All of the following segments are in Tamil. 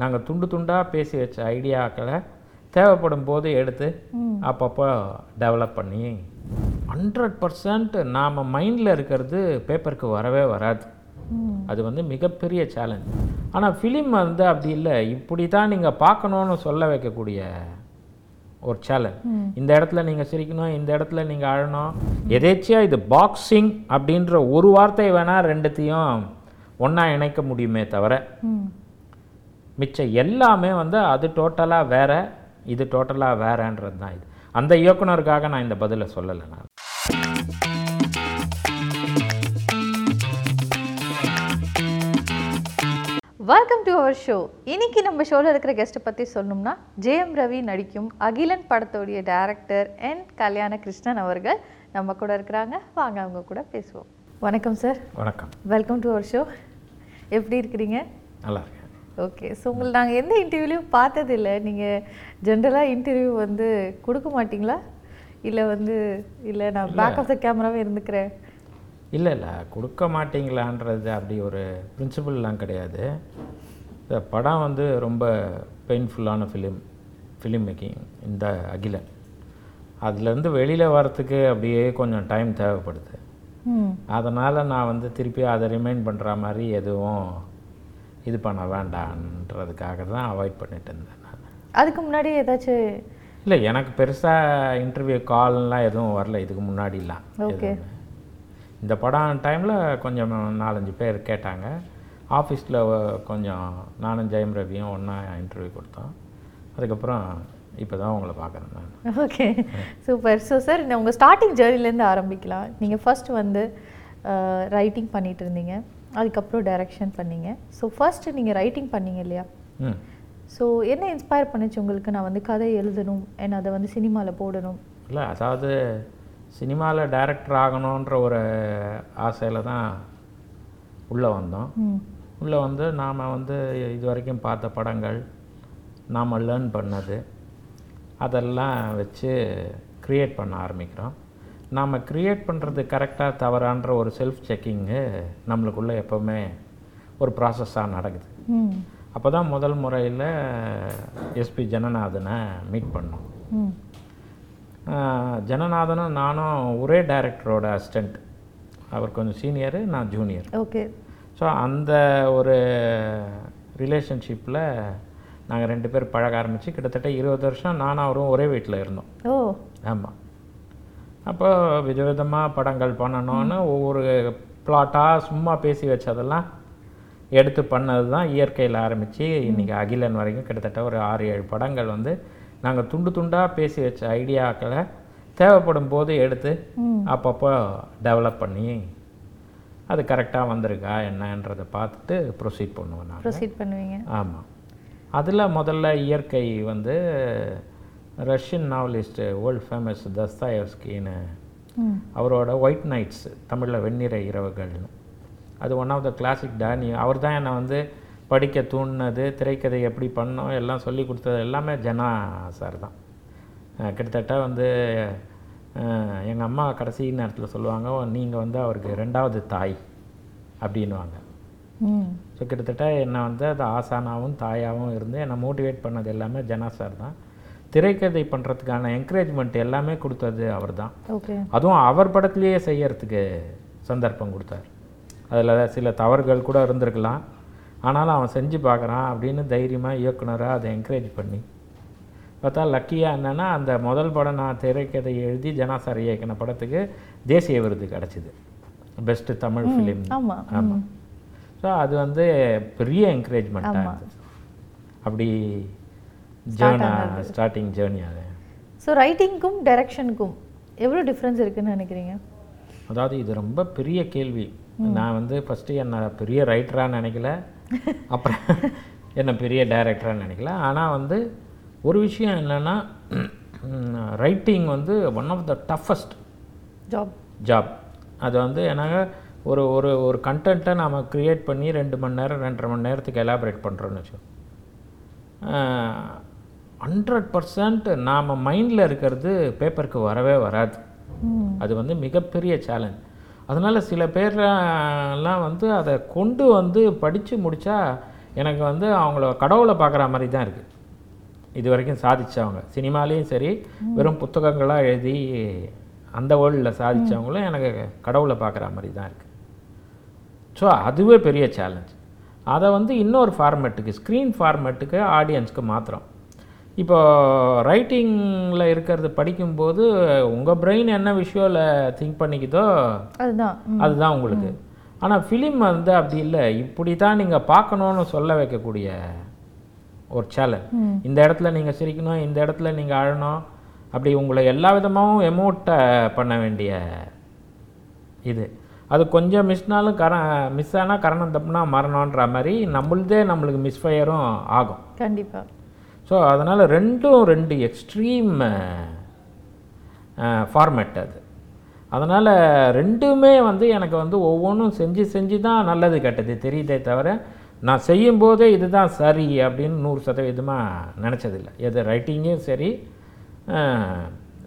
நாங்கள் துண்டு துண்டாக பேசி வச்ச ஐடியாக்களை தேவைப்படும் போது எடுத்து அப்பப்போ டெவலப் பண்ணி ஹண்ட்ரட் பர்சன்ட் நாம் மைண்டில் இருக்கிறது பேப்பருக்கு வரவே வராது. அது வந்து மிகப்பெரிய சேலஞ்ச் ஆனால் ஃபிலிம் வந்து அப்படி இல்லை. இப்படி தான் நீங்கள் பார்க்கணுன்னு சொல்ல வைக்கக்கூடிய ஒரு சேலஞ்ச் இந்த இடத்துல நீங்கள் சிரிக்கணும் இந்த இடத்துல நீங்கள் அழணும். எதேச்சியாக இது பாக்ஸிங் அப்படின்ற ஒரு வார்த்தை வேணால் ரெண்டுத்தையும் ஒன்றா இணைக்க முடியுமே தவிர மிச்சம் எல்லாமே வந்து அது டோட்டலாக வேற இது டோட்டலாக வேறன்றது தான் இது. அந்த இயக்குனருக்காக நான் இந்த பதிலை சொல்லலை நான். வெல்கம் டு அவர் ஷோ இன்னைக்கு நம்ம ஷோவில் இருக்கிற கெஸ்ட்டை பற்றி சொல்லணும்னா ஜெயம் ரவி நடிக்கும் அகிலன் படத்தோடைய டைரக்டர் என் கல்யாண கிருஷ்ணன் அவர்கள் நம்ம கூட இருக்கிறாங்க. வாங்க அவங்க கூட பேசுவோம். வணக்கம் சார் வணக்கம். வெல்கம் டு அவர் ஷோ எப்படி இருக்கிறீங்க? நல்லா இருக்கேன். ஓகே ஸோ உங்களை நாங்கள் எந்த இன்டர்வியூலையும் பார்த்ததில்ல. நீங்கள் ஜென்ரலாக இன்டர்வியூ வந்து கொடுக்க மாட்டீங்களா? இல்லை வந்து இல்லை நான் பேக் ஆஃப் த கேமராவே இருந்துக்கிறேன். இல்லை இல்லை. கொடுக்க மாட்டீங்களான்றது அப்படி ஒரு பிரின்சிபல்லாம் கிடையாது. இந்த படம் வந்து ரொம்ப பெயின்ஃபுல்லான ஃபிலிம் ஃபிலிம் மேக்கிங் இந்த அகிலன் அதுலேருந்து வெளியில் வரத்துக்கு அப்படியே கொஞ்சம் டைம் தேவைப்படுது. அதனால் நான் வந்து திருப்பி அதை ரிமைண்ட் பண்ணுற மாதிரி எதுவும் இது பண்ண வேண்டான்றதுக்காக தான் அவாய்ட் பண்ணிட்டு இருந்தேன் நான். அதுக்கு முன்னாடி ஏதாச்சும் இல்லை எனக்கு பெருசாக இன்டர்வியூ கால்லாம் எதுவும் வரல. இதுக்கு முன்னாடிலாம் ஓகே. இந்த படம் டைமில் கொஞ்சம் நாலஞ்சு பேர் கேட்டாங்க. ஆஃபீஸில் கொஞ்சம் நானும் ஜெயம் ரவியும் ஒன்றா இன்டர்வியூ கொடுத்தோம். அதுக்கப்புறம் இப்போ தான் உங்களை பார்க்குறேன் நான். ஓகே. சூப்பர். ஸோ சார் இந்த உங்கள் ஸ்டார்டிங் ஜேர்னிலேருந்து ஆரம்பிக்கலாம். நீங்கள் ஃபர்ஸ்ட் வந்து ரைட்டிங் பண்ணிட்டு இருந்தீங்க. அதுக்கப்புறம் டைரக்ஷன் பண்ணீங்க. ஸோ ஃபர்ஸ்ட் நீங்கள் ரைட்டிங் பண்ணீங்க இல்லையா? ம். ஸோ என்ன இன்ஸ்பயர் பண்ணுச்சு உங்களுக்கு? நான் வந்து கதை எழுதணும். என்ன அதை வந்து சினிமாவில் போடணும். இல்லை அதாவது சினிமாவில் டைரக்டர் ஆகணுன்ற ஒரு ஆசையில் தான் உள்ளே வந்தோம். உள்ளே வந்து நாம் வந்து இது வரைக்கும் பார்த்த படங்கள் நாம் லேர்ன் பண்ணது அதெல்லாம் வச்சு க்ரியேட் பண்ண ஆரம்பிக்கிறோம். நாம் க்ரியேட் பண்ணுறது கரெக்டாக தவறான்ற ஒரு செல்ஃப் செக்கிங்கு நம்மளுக்குள்ளே எப்போவுமே ஒரு ப்ராசஸாக நடக்குது. அப்போ தான் முதல் முறையில் எஸ்பி ஜனநாதனை மீட் பண்ணோம். ஜனநாதனும் நானும் ஒரே டைரக்டரோட அசிஸ்டண்ட் அவர் கொஞ்சம் சீனியரு நான் ஜூனியர் ஓகே. ஸோ அந்த ஒரு ரிலேஷன்ஷிப்பில் நாங்கள் ரெண்டு பேர் பழக ஆரம்பித்து கிட்டத்தட்ட இருபது வருஷம் நானும் அவரும் ஒரே வீட்டில் இருந்தோம். ஓ. ஆமாம் அப்போ விதவிதமாக படங்கள் பண்ணணும்னு ஒவ்வொரு பிளாட்டாக சும்மா பேசி வச்சதெல்லாம் எடுத்து பண்ணது தான் இயற்கையில் ஆரம்பித்து இன்றைக்கி அகிலன் வரைக்கும் கிட்டத்தட்ட ஒரு ஆறு ஏழு படங்கள் வந்து நாங்கள் துண்டு துண்டாக பேசி வச்ச ஐடியாக்களை தேவைப்படும் போது எடுத்து அப்பப்போ டெவலப் பண்ணி அது கரெக்டாக வந்திருக்கா என்னன்றதை பார்த்துட்டு ப்ரொசீட் பண்ணுவேன் நான் ப்ரொசீட் பண்ணுவீங்க. ஆமாம் அதில் முதல்ல இயற்கை வந்து ரஷ்யன் நாவலிஸ்ட்டு வேர்ல்ட் ஃபேமஸ் தஸ்தாயவ்ஸ்கின்னு அவரோட ஒயிட் நைட்ஸ் தமிழில் வெண்ணிற இரவுகள்னு. அது ஒன் ஆஃப் த கிளாசிக் டானி அவர் தான் என்னை வந்து படிக்க தூண்டினது திரைக்கதை எப்படி பண்ணோம் எல்லாம் சொல்லி கொடுத்தது எல்லாமே ஜனா சார் தான். கிட்டத்தட்ட வந்து எங்கள் அம்மா கடைசி நேரத்தில் சொல்லுவாங்க நீங்கள் வந்து அவருக்கு ரெண்டாவது தாய் அப்படின்னுவாங்க. ம். ஸோ கிட்டத்தட்ட என்னை வந்து அது ஆசானாவும் தாயாகவும் இருந்து என்னை மோட்டிவேட் பண்ணது எல்லாமே ஜனா சார் தான். திரைக்கதை பண்ணுறதுக்கான என்கரேஜ்மெண்ட் எல்லாமே கொடுத்தது அவர் தான் அதுவும் அவர் படத்துலேயே செய்யறதுக்கு சந்தர்ப்பம் கொடுத்தார். அதில் சில தவறுகள் கூட இருந்திருக்கலாம். ஆனாலும் அவன் செஞ்சு பார்க்குறான் அப்படின்னு தைரியமாக இயக்குனராக அதை என்கரேஜ் பண்ணி. பார்த்தா லக்கியாக என்னென்னா அந்த முதல் படம் நான் திரைக்கதை எழுதி ஜனாசார் இயக்கின படத்துக்கு தேசிய விருது கிடச்சிது. பெஸ்ட்டு தமிழ் ஃபிலிம் ஆமாம் ஸோ அது வந்து பெரிய என்கரேஜ்மெண்ட்டாக அப்படி ஜேர்னா ஸ்டார்டிங் ஜேர்னி அது. ஸோ ரைட்டிங்க்கும் டைரக்ஷனுக்கும் எவ்வளோ டிஃப்ரென்ஸ் இருக்குன்னு நினைக்கிறீங்க? அதாவது இது ரொம்ப பெரிய கேள்வி. நான் வந்து ஃபஸ்ட்டு என்னை பெரிய ரைட்டராக நினைக்கல. அப்புறம் என்னை பெரிய டைரக்டராக நினைக்கல. ஆனால் வந்து ஒரு விஷயம் என்னென்னா ரைட்டிங் வந்து one of the toughest job job அது வந்து எனக்கு ஒரு ஒரு ஒரு கண்டென்ட்டை நாம் க்ரியேட் பண்ணி ரெண்டு மணி நேரம் ரெண்டரை மணி நேரத்துக்கு எலாபரேட் பண்ணுறோன்னு வச்சோம் ஹண்ட்ரட் பர்சன்ட் நாம் மைண்டில் இருக்கிறது பேப்பருக்கு வரவே வராது. அது வந்து மிகப்பெரிய சேலஞ்ச் அதனால் சில பேர்லாம் வந்து அதை கொண்டு வந்து படித்து முடித்தா எனக்கு வந்து அவங்கள கடவுளை பார்க்குற மாதிரி தான் இருக்குது இது வரைக்கும் சாதிச்சவங்க. சினிமாலேயும் சரி வெறும் புத்தகங்களாக எழுதி அந்த வேர்ல்டில் சாதிச்சவங்களும் எனக்கு கடவுளை பார்க்குற மாதிரி தான் இருக்குது ஸோ அதுவே பெரிய சேலஞ்ச் அதை வந்து இன்னொரு ஃபார்மேட்டுக்கு ஸ்க்ரீன் ஃபார்மேட்டுக்கு ஆடியன்ஸ்க்கு மாத்திரம் இப்போ ரைட்டிங்கில் இருக்கிறது படிக்கும்போது உங்கள் பிரெயின் என்ன விஷுவலை திங்க் பண்ணிக்குதோ அதுதான். அதுதான் உங்களுக்கு. ஆனால் ஃபிலிம் வந்து அப்படி இல்லை. இப்படி தான் நீங்கள் பார்க்கணுன்னு சொல்ல வைக்கக்கூடிய ஒரு சேலஞ்ச். இந்த இடத்துல நீங்கள் சிரிக்கணும் இந்த இடத்துல நீங்கள் அழணும். அப்படி உங்களை எல்லா விதமாகவும் எமோட்டை பண்ண வேண்டிய இது. அது கொஞ்சம் மிஸ்னாலும் கர மிஸ் ஆனால் கரணம் தப்புனா மரணன்ற மாதிரி நம்மளுதே நம்மளுக்கு மிஸ்ஃபயரும் ஆகும். கண்டிப்பா. ஸோ அதனால் ரெண்டும் ரெண்டு எக்ஸ்ட்ரீம் ஃபார்மேட் அது. அதனால் ரெண்டுமே வந்து எனக்கு வந்து ஒவ்வொன்றும் செஞ்சு செஞ்சு தான் நல்லது கெட்டது தெரியுதே தவிர நான் செய்யும்போதே இதுதான் சரி அப்படின்னு நூறு சதவீதமாக நினச்சதில்லை. எது ரைட்டிங்கும் சரி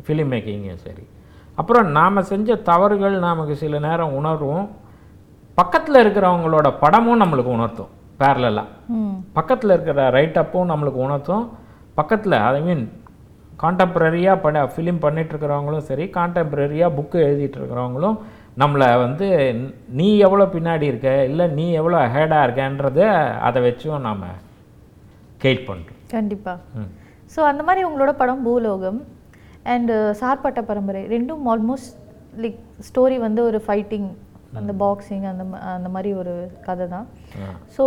ஃபிலிம் மேக்கிங்கும் சரி. அப்புறம் நாம் செஞ்ச தவறுகள் நமக்கு சில நேரம் உணர்வும். பக்கத்தில் இருக்கிறவங்களோட படமும் நம்மளுக்கு உணர்த்தும். பேரலாக பக்கத்தில் இருக்கிற ரைட் அப்பும் நம்மளுக்கு உணர்த்தும். பக்கத்தில் ஐ மீன் கான்டெம்ப்ரரியாக பட ஃபிலிம் பண்ணிகிட்ருக்கிறவங்களும் சரி கான்டெம்ப்ரரியாக புக்கு எழுதிட்டு இருக்கிறவங்களும் நம்மளை வந்து நீ எவ்வளோ பின்னாடி இருக்க? இல்லை நீ எவ்வளோ ஹேடாக இருக்கன்றத அதை வச்சும் நாம் கெயிட் பண்ணுறோம் கண்டிப்பா. ம். ஸோ அந்த மாதிரி உங்களோட படம் பூலோகம் அண்டு சார்பட்ட பரம்பரை ரெண்டும் ஆல்மோஸ்ட் லைக் ஸ்டோரி வந்து ஒரு ஃபைட்டிங் அந்த பாக்ஸிங் அந்த அந்த மாதிரி ஒரு கதை தான். ஸோ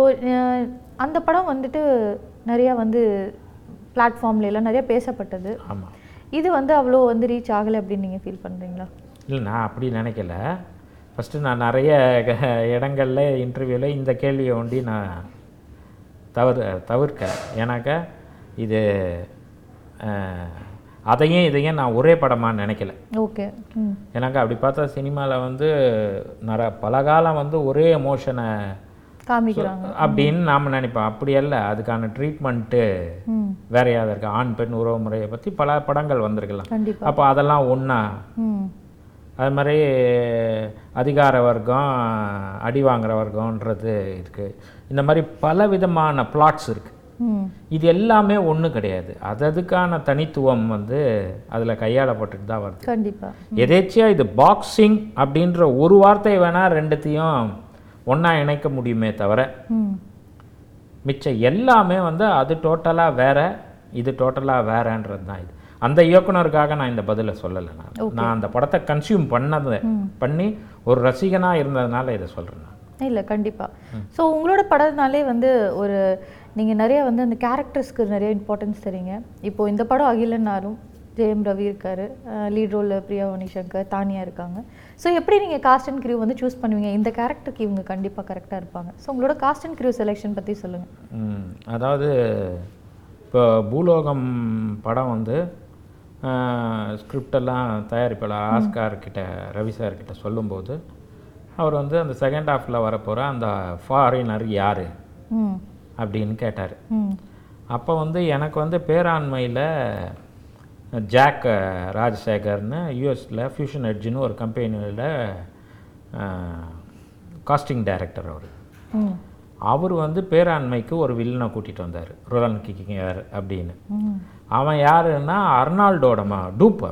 அந்த படம் வந்துட்டு நிறையா வந்து பிளாட்ஃபார்ம்ல எல்லாம் நிறைய பேசப்பட்டது. இது வந்து அவ்வளோ வந்து ரீச் ஆகலை அப்படின்னு நீங்கள் ஃபீல் பண்ணுறீங்களா இல்லை நான் அப்படி நினைக்கல. ஃபஸ்ட்டு நான் நிறைய இடங்கள்ல இன்டர்வியூவில் இந்த கேள்வியை ஒண்டி நான் தவிர தவிர்க்க ஏன்னாக்கா இது அதையும் இதையும் நான் ஒரே படமாக நினைக்கல. ஓகே. ம். ஏன்னாக்கா அப்படி பார்த்தா சினிமாவில் வந்து நிற பல காலம் வந்து ஒரே எமோஷனை காமிக்கிறாங்க. அப்படின்னு நாம் நினைப்போம். அப்படி அல்ல அதுக்கான ட்ரீட்மெண்ட்டு வேறையாக இருக்குது ஆண் பெண் உறவு முறையை பற்றி பல படங்கள் வந்திருக்கலாம். அப்போ அதெல்லாம் ஒன்றா அது மாதிரி அதிகார வர்க்கம் அடி வாங்குற வர்க்கம்ன்றது இருக்குது இந்த மாதிரி பல விதமான பிளாட்ஸ் இருக்குது இது எல்லாமே ஒன்று கிடையாது. அது அதுக்கான தனித்துவம் வந்து அதில் கையாளப்பட்டுட்டு தான் வருது. கண்டிப்பா. எதேச்சியா இது பாக்ஸிங் அப்படின்ற ஒரு வார்த்தை வேணால் ரெண்டுத்தையும் ஒன்றா இணைக்க முடியுமே தவிர மிச்சம் எல்லாமே வந்து அது டோட்டலாக வேற இது டோட்டலாக வேறன்றது தான் இது. அந்த இயக்குனருக்காக நான் இந்த பதிலை சொல்லலை நான். நான் அந்த படத்தை கன்சியூம் பண்ணதை பண்ணி ஒரு ரசிகனாக இருந்ததுனால இதை சொல்கிறேன் நான். இல்லை கண்டிப்பாக ஸோ உங்களோட படம்னாலே வந்து ஒரு நீங்கள் நிறைய வந்து அந்த கேரக்டர்ஸ்க்கு நிறைய இம்பார்ட்டன்ஸ் தரீங்க. இப்போ இந்த படம் அகிலன்னாரும் ஜெயம் ரவி இருக்காரு லீட் ரோலில் பிரியா சங்கர் தானியா இருக்காங்க. ஸோ எப்படி நீங்கள் காஸ்ட் அண்ட் கிரியூ வந்து சூஸ் பண்ணுவீங்க? இந்த கேரக்டருக்கு இவங்க கண்டிப்பாக கரெக்டாக இருப்பாங்க. ஸோ உங்களோட காஸ்ட் அண்ட் கிரியூ செலெக்ஷன் பற்றி சொல்லுங்கள் ம், அதாவது இப்போ பூலோகம் படம் வந்து ஸ்கிரிப்டெல்லாம் தயாரிப்பாளர் ஆஸ்கார் கிட்ட ரவி சார் கிட்ட சொல்லும்போது அவர் வந்து அந்த செகண்ட் ஹாஃபில் வரப்போகிற அந்த ஃபாரினர் யார்? ம். அப்படின்னு கேட்டார். அப்போ வந்து எனக்கு வந்து பேராண்மையில் ஜாக் ராஜசேகர்னு யூஎஸில் ஃபியூஷன் எட்ஜின்னு ஒரு கம்பெனியில் காஸ்டிங் டைரக்டர் அவர். அவர் வந்து பேராண்மைக்கு ஒரு வில்லனை கூட்டிகிட்டு வந்தார் ரோலன் கிக்கிங்கர் அப்படின்னு. அவன் யாருன்னா அர்னால்டோட மா டூப்.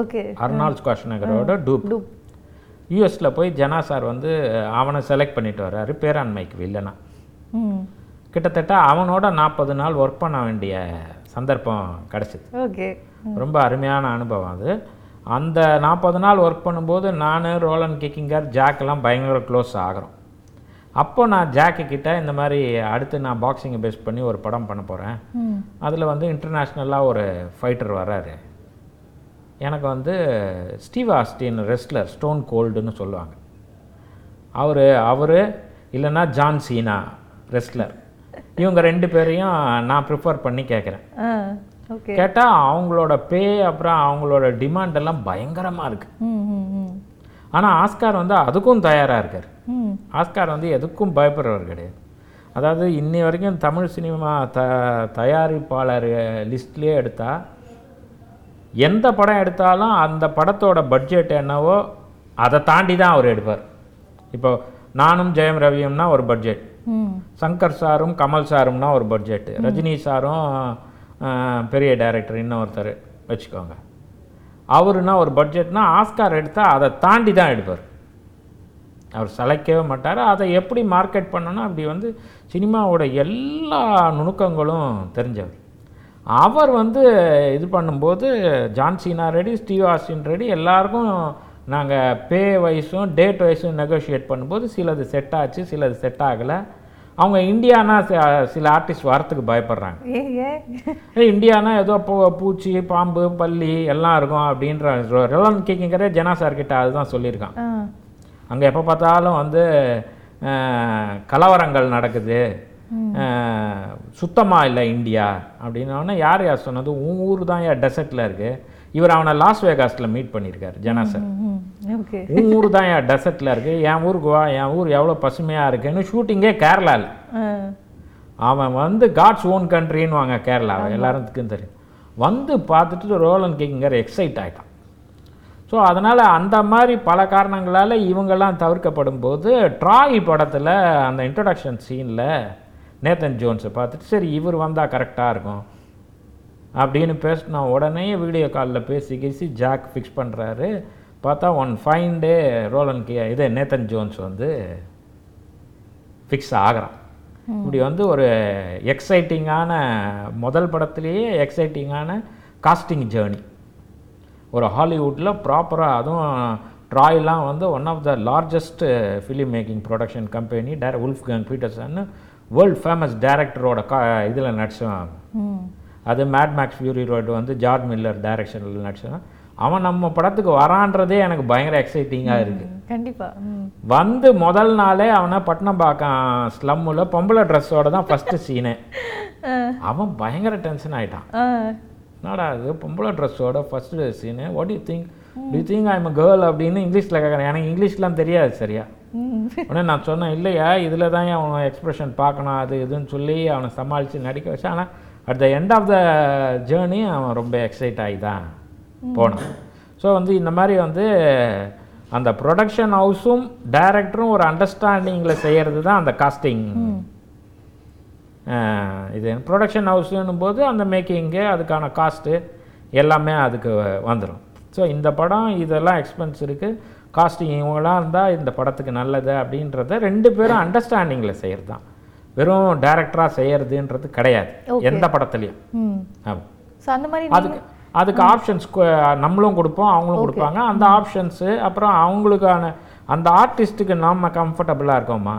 ஓகே. அர்னால்ட் ஸ்குவாஷ்நகரோட டூப். டூப். யூஎஸில் போய் ஜனா சார் வந்து அவனை செலக்ட் பண்ணிட்டு வர்றாரு பேராண்மைக்கு வில்லனா. கிட்டத்தட்ட அவனோட நாற்பது நாள் ஒர்க் பண்ண வேண்டிய சந்தர்ப்பம் கிடச்சிது. ஓகே. ரொம்ப அருமையான அனுபவம் அது. அந்த நாற்பது நாள் ஒர்க் பண்ணும்போது நான் ரோலன் கிக்கிங்கர் ஜாக்கெல்லாம் பயங்கர க்ளோஸ் ஆகிறோம். அப்போ நான் ஜாக்கு கிட்ட இந்த மாதிரி அடுத்து நான் பாக்ஸிங்கை பேஸ் பண்ணி ஒரு படம் பண்ண போகிறேன் அதில் வந்து இன்டர்நேஷ்னலாக ஒரு ஃபைட்டர் வர்றாரு. எனக்கு வந்து ஸ்டீவ் ஆஸ்டின் ரெஸ்லர் ஸ்டோன் கோல்டுன்னு சொல்லுவாங்க. அவர் அவர் இல்லைன்னா ஜான் சீனா ரெஸ்லர் இவங்க ரெண்டு பேரையும் நான் ப்ரிஃபர் பண்ணி கேட்குறேன் கேட்டால் அவங்களோட பே அப்புறம் அவங்களோட டிமாண்ட் எல்லாம் பயங்கரமாக ம் ஆனால் ஆஸ்கார் வந்து அதுக்கும் தயாராக இருக்கார். ஆஸ்கார் வந்து எதுக்கும் பயப்படுறவர் கிடையாது. அதாவது இன்னி வரைக்கும் தமிழ் சினிமா த தயாரிப்பாளர் லிஸ்ட்லேயே எடுத்தால் எந்த படம் எடுத்தாலும் அந்த படத்தோட பட்ஜெட் என்னவோ அதை தாண்டி தான் அவர் எடுப்பார். இப்போ நானும் ஜெயம் ரவியும்னா ஒரு பட்ஜெட் சங்கர் சாரும் கமல் சாரும்னா ஒரு பட்ஜெட்டு ரஜினி சாரும் பெரிய டைரக்டர் இன்னொருத்தர் வச்சுக்கோங்க. அவருனா ஒரு பட்ஜெட்னா ஆஸ்கார் எடுத்தால் அதை தாண்டி தான் எடுப்பார். அவர் சளைக்கவே மாட்டார். அதை எப்படி மார்க்கெட் பண்ணணும் அப்படி வந்து சினிமாவோட எல்லா நுணுக்கங்களும் தெரிஞ்சவர். அவர் வந்து இது பண்ணும்போது John Cena ready Steve Austin ready எல்லாருக்கும் நாங்கள் பே வைஸும் டேட் வைஸும் நெகோஷியேட் பண்ணும்போது சிலது செட் ஆச்சு சிலது செட் ஆகலை. அவங்க இந்தியானா சில ஆர்டிஸ்ட் வரத்துக்கு பயப்படுறாங்க. இந்தியானா ஏதோ பூ பூச்சி பாம்பு பல்லி எல்லாம் இருக்கும் அப்படின்ற ரெலன் கேக்கிங்கரே ஜனா சார் கிட்ட அதுதான் சொல்லியிருக்கான். அங்கே எப்போ பார்த்தாலும் வந்து கலவரங்கள் நடக்குது. சுத்தமாக இல்லை இந்தியா அப்படின்னோடனே யார் யார் சொன்னது? உன் ஊர் தான் ஏன் டெசர்ட்டில் இருக்குது இவர் அவனை லாஸ் வேகாஸில் மீட் பண்ணியிருக்காரு ஜனா சார் உன் ஊர் தான் என் டெசர்ட்டில் இருக்குது என் ஊருக்கு வா என் ஊர் எவ்வளோ பசுமையாக இருக்குன்னு ஷூட்டிங்கே கேரளாவில் அவன் வந்து காட்ஸ் ஓன் கண்ட்ரின்னு வாங்க கேரளாவை எல்லாருக்கும் தெரியும். வந்து பார்த்துட்டு ரோலன் கிங்கர் எக்ஸைட் ஆகிட்டான் ஸோ அதனால் அந்த மாதிரி பல காரணங்களால் இவங்கெல்லாம் தவிர்க்கப்படும் போது ட்ராய் படத்தில் அந்த இன்ட்ரடக்ஷன் சீனில் நேத்தன் ஜோன்ஸை பார்த்துட்டு சரி இவர் வந்தால் கரெக்டாக இருக்கும். அப்படின்னு பேசின உடனே வீடியோ காலில் பேசி பேசி ஜாக் ஃபிக்ஸ் பண்ணுறாரு பார்த்தா ஒன் ஃபைன் டே ரோலன் கே இது நேத்தன் ஜோன்ஸ் வந்து ஃபிக்ஸ் ஆகிறான். இப்படி வந்து ஒரு எக்ஸைட்டிங்கான முதல் படத்துலேயே எக்ஸைட்டிங்கான காஸ்டிங் ஜேர்னி ஒரு ஹாலிவுட்டில் ப்ராப்பராக அதுவும் ட்ராய்லாம் வந்து one of the largest film making production company டேர Wolfgang Petersen world famous டேரக்டரோட கா இதில் நடிச்சான் ம். அது மேட் மேக்ஸ் ஃபியூரி ரோடு வந்து ஜார்ஜ் மில்லர் டைரக்ஷனில் நடிச்சான் அவன் நம்ம படத்துக்கு வரான்றதே எனக்கு பயங்கர எக்ஸைட்டிங்காக இருக்குது கண்டிப்பா. ம். வந்து முதல் நாளே அவனை பட்டினப்பாக்கம் ஸ்லம்மில் பொம்பளை ட்ரெஸ்ஸோட தான் ஃபஸ்ட்டு சீனே அவன் பயங்கர டென்ஷன் ஆயிட்டான். என்னடா அது பொம்பளை ட்ரெஸ்ஸோட first scene what you think to think I'm girl அப்படின்னு இங்கிலீஷில் கேட்குறேன் எனக்கு இங்கிலீஷ்லாம் தெரியாது சரியா. உடனே நான் சொன்னேன் இல்லையா இதில் தான் அவன் எக்ஸ்பிரஷன் பார்க்கணும் அது இதுன்னு சொல்லி அவனை சமாளித்து நடிக்க வச்சான். ஆனால் at the end of the journey அவன் ரொம்ப எக்ஸைட் ஆகி தான் போனான். ஸோ வந்து இந்த மாதிரி வந்து அந்த ப்ரொடக்ஷன் ஹவுஸும் டைரக்டரும் ஒரு அண்டர்ஸ்டாண்டிங்கில் செய்கிறது தான் அந்த காஸ்டிங் இது ப்ரொடக்ஷன் ஹவுஸுன்னும் போது அந்த மேக்கிங்கு அதுக்கான காஸ்ட்டு எல்லாமே அதுக்கு வந்துடும் ஸோ இந்த படம் இதெல்லாம் எக்ஸ்பென்ஸ் இருக்குது காஸ்டிங் இவங்களாம் இருந்தால் இந்த படத்துக்கு நல்லது அப்படின்றத ரெண்டு பேரும் அண்டர்ஸ்டாண்டிங்கில் செய்கிறது தான் வெறும் டைரக்டராக செய்கிறதுன்றது கிடையாது. எந்த படத்துலையும். ஆமாம் அதுக்கு அதுக்கு ஆப்ஷன்ஸ் நம்மளும் கொடுப்போம் அவங்களும் கொடுப்பாங்க. அந்த ஆப்ஷன்ஸு அப்புறம் அவங்களுக்கான அந்த ஆர்டிஸ்ட்டுக்கு நாம கம்ஃபர்டபுளாக இருக்கோமா?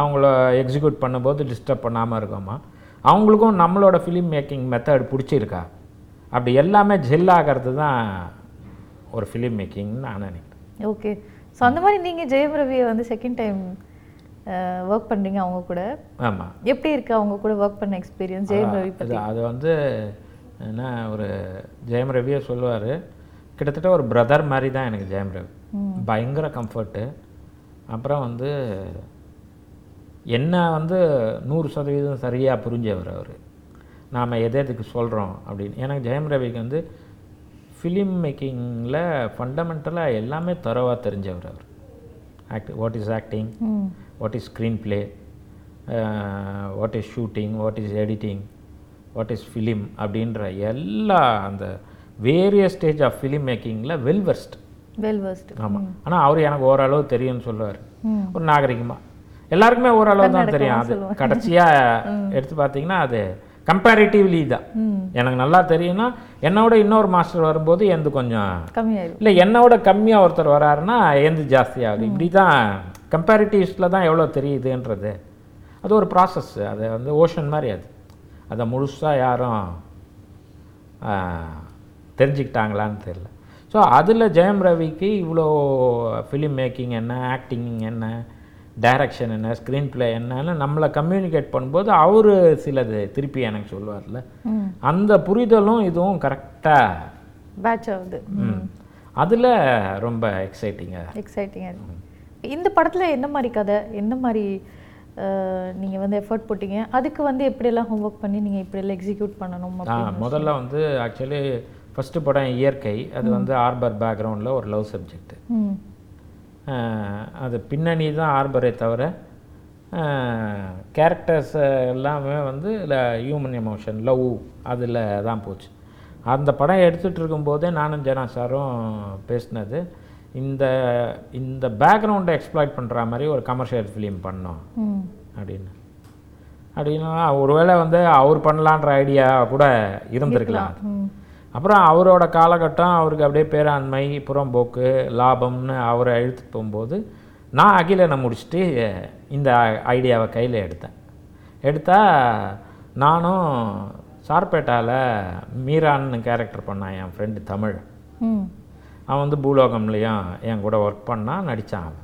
அவங்கள எக்ஸிக்யூட் பண்ணும்போது டிஸ்டர்ப் பண்ணாமல் இருக்கோமா? அவங்களுக்கும் நம்மளோட ஃபிலிம் மேக்கிங் மெத்தட் பிடிச்சிருக்கா? அப்படி எல்லாமே ஜெல் ஆகிறது தான் ஒரு ஃபிலிம் மேக்கிங்னு நான் நினைக்கிறேன். ஓகே ஸோ அந்த மாதிரி நீங்கள் ஜெயம் ரவியை வந்து செகண்ட் டைம் ஒர்க் பண்ணுறீங்க அவங்க கூட. ஆமாம் எப்படி இருக்கு அவங்க கூட ஒர்க் பண்ண எக்ஸ்பீரியன்ஸ் ஜெயம் ரவி அது அது வந்து என்ன ஒரு ஜெயம் ரவியே சொல்லுவார். கிட்டத்தட்ட ஒரு பிரதர் மாதிரி தான் எனக்கு ஜெயம் ரவி. பயங்கர கம்ஃபர்ட்டு அப்புறம் வந்து என்ன வந்து நூறு சதவீதம் சரியாக புரிஞ்சவர் அவர். நாம் எது எதுக்கு சொல்கிறோம் அப்படின்னு. எனக்கு ஜெயம் ரவிக்கு வந்து ஃபிலிம் மேக்கிங்கில் ஃபண்டமெண்டலாக எல்லாமே தரவாக தெரிஞ்சவர் அவர். Act what is acting what is screen play what is shooting what is editing what is film அப்படின்ற எல்லா அந்த வேரியஸ் ஸ்டேஜ் ஆஃப் ஃபிலிம் மேக்கிங்கில் வெல் வெர்ஸ்ட் வெல் வர்ஸ்ட் ஆமாம் ஆனால் அவர் எனக்கு ஓரளவு தெரியும்னு சொல்லுவார். ஒரு நாகரிகமாக எல்லாருக்குமே ஓரளவு தான் தெரியும். அது கடைசியாக எடுத்து பார்த்தீங்கன்னா அது கம்பேரிட்டிவ்லி தான். எனக்கு நல்லா தெரியும்னா என்னோட இன்னொரு மாஸ்டர் வரும்போது எந்த கொஞ்சம் இல்லை என்னோட கம்மியாக ஒருத்தர் வராருன்னா எந்த ஜாஸ்தி ஆகுது இப்படி தான் கம்பேரிட்டிவ்ஸில் தான் எவ்வளோ தெரியுதுன்றது. அது ஒரு ப்ராசஸ் அது வந்து ஓஷன் மாதிரி அது. அதை முழுசாக யாரும் தெரிஞ்சுக்கிட்டாங்களான்னு தெரியல. ஸோ அதில் ஜெயம் ரவிக்கு இவ்வளோ ஃபிலிம் மேக்கிங் என்ன ஆக்டிங் என்ன டைரக்ஷன் என்ன ஸ்க்ரீன் ப்ளே என்னன்னு நம்மளை கம்யூனிகேட் பண்ணும்போது அவர் சிலது திருப்பி எனக்கு சொல்லுவார்ல. அந்த புரிதலும் இதுவும் கரெக்டாக பேட்ச் ஆகுது. அதில் ரொம்ப எக்ஸைட்டிங்காக எக்ஸைட்டிங்காக இருக்கு. இந்த படத்தில் என்ன மாதிரி கதை? என்ன மாதிரி நீங்கள் வந்து எஃபர்ட் போட்டீங்க? அதுக்கு வந்து எப்படியெல்லாம் ஹோம்ஒர்க் பண்ணி நீங்கள் இப்படியெல்லாம் எக்ஸிக்யூட் பண்ணணும் முதல்ல வந்து ஆக்சுவலி ஃபஸ்ட்டு படம் இயற்கை. அது வந்து ஆர்பர் பேக்ரவுண்டில் ஒரு லவ் சப்ஜெக்ட் அது பின்னணி தான் ஆர்பரே தவிர கேரக்டர்ஸ் எல்லாமே வந்து ஹியூமன் எமோஷன் லவ் அதில் தான் போச்சு. அந்த படம் எடுத்துகிட்டு இருக்கும்போதே நானும் ஜனா சாரும் பேசினது இந்த இந்த பேக்ரவுண்டை எக்ஸ்ப்ளாய்ட் பண்ணுற மாதிரி ஒரு கமர்ஷியல் ஃபிலிம் பண்ணோம். அப்படின்னு. அப்படின்னா ஒருவேளை வந்து அவர் பண்ணலான்ற ஐடியா கூட இருந்திருக்கலாம். அப்புறம் அவரோட காலகட்டம் அவருக்கு அப்படியே பேராண்மை புறம்போக்கு லாபம்னு அவரை இழுத்து போகும்போது நான் அகிலனை முடிச்சுட்டு இந்த ஐடியாவை கையில் எடுத்தேன். எடுத்தா நானும் சார்பேட்டாவில் மீரான்னு கேரக்டர் பண்ணான் என் ஃப்ரெண்டு தமிழ். அவன் வந்து பூலோகம்லேயும் என் கூட ஒர்க் பண்ணான் நடித்தான் அவன்.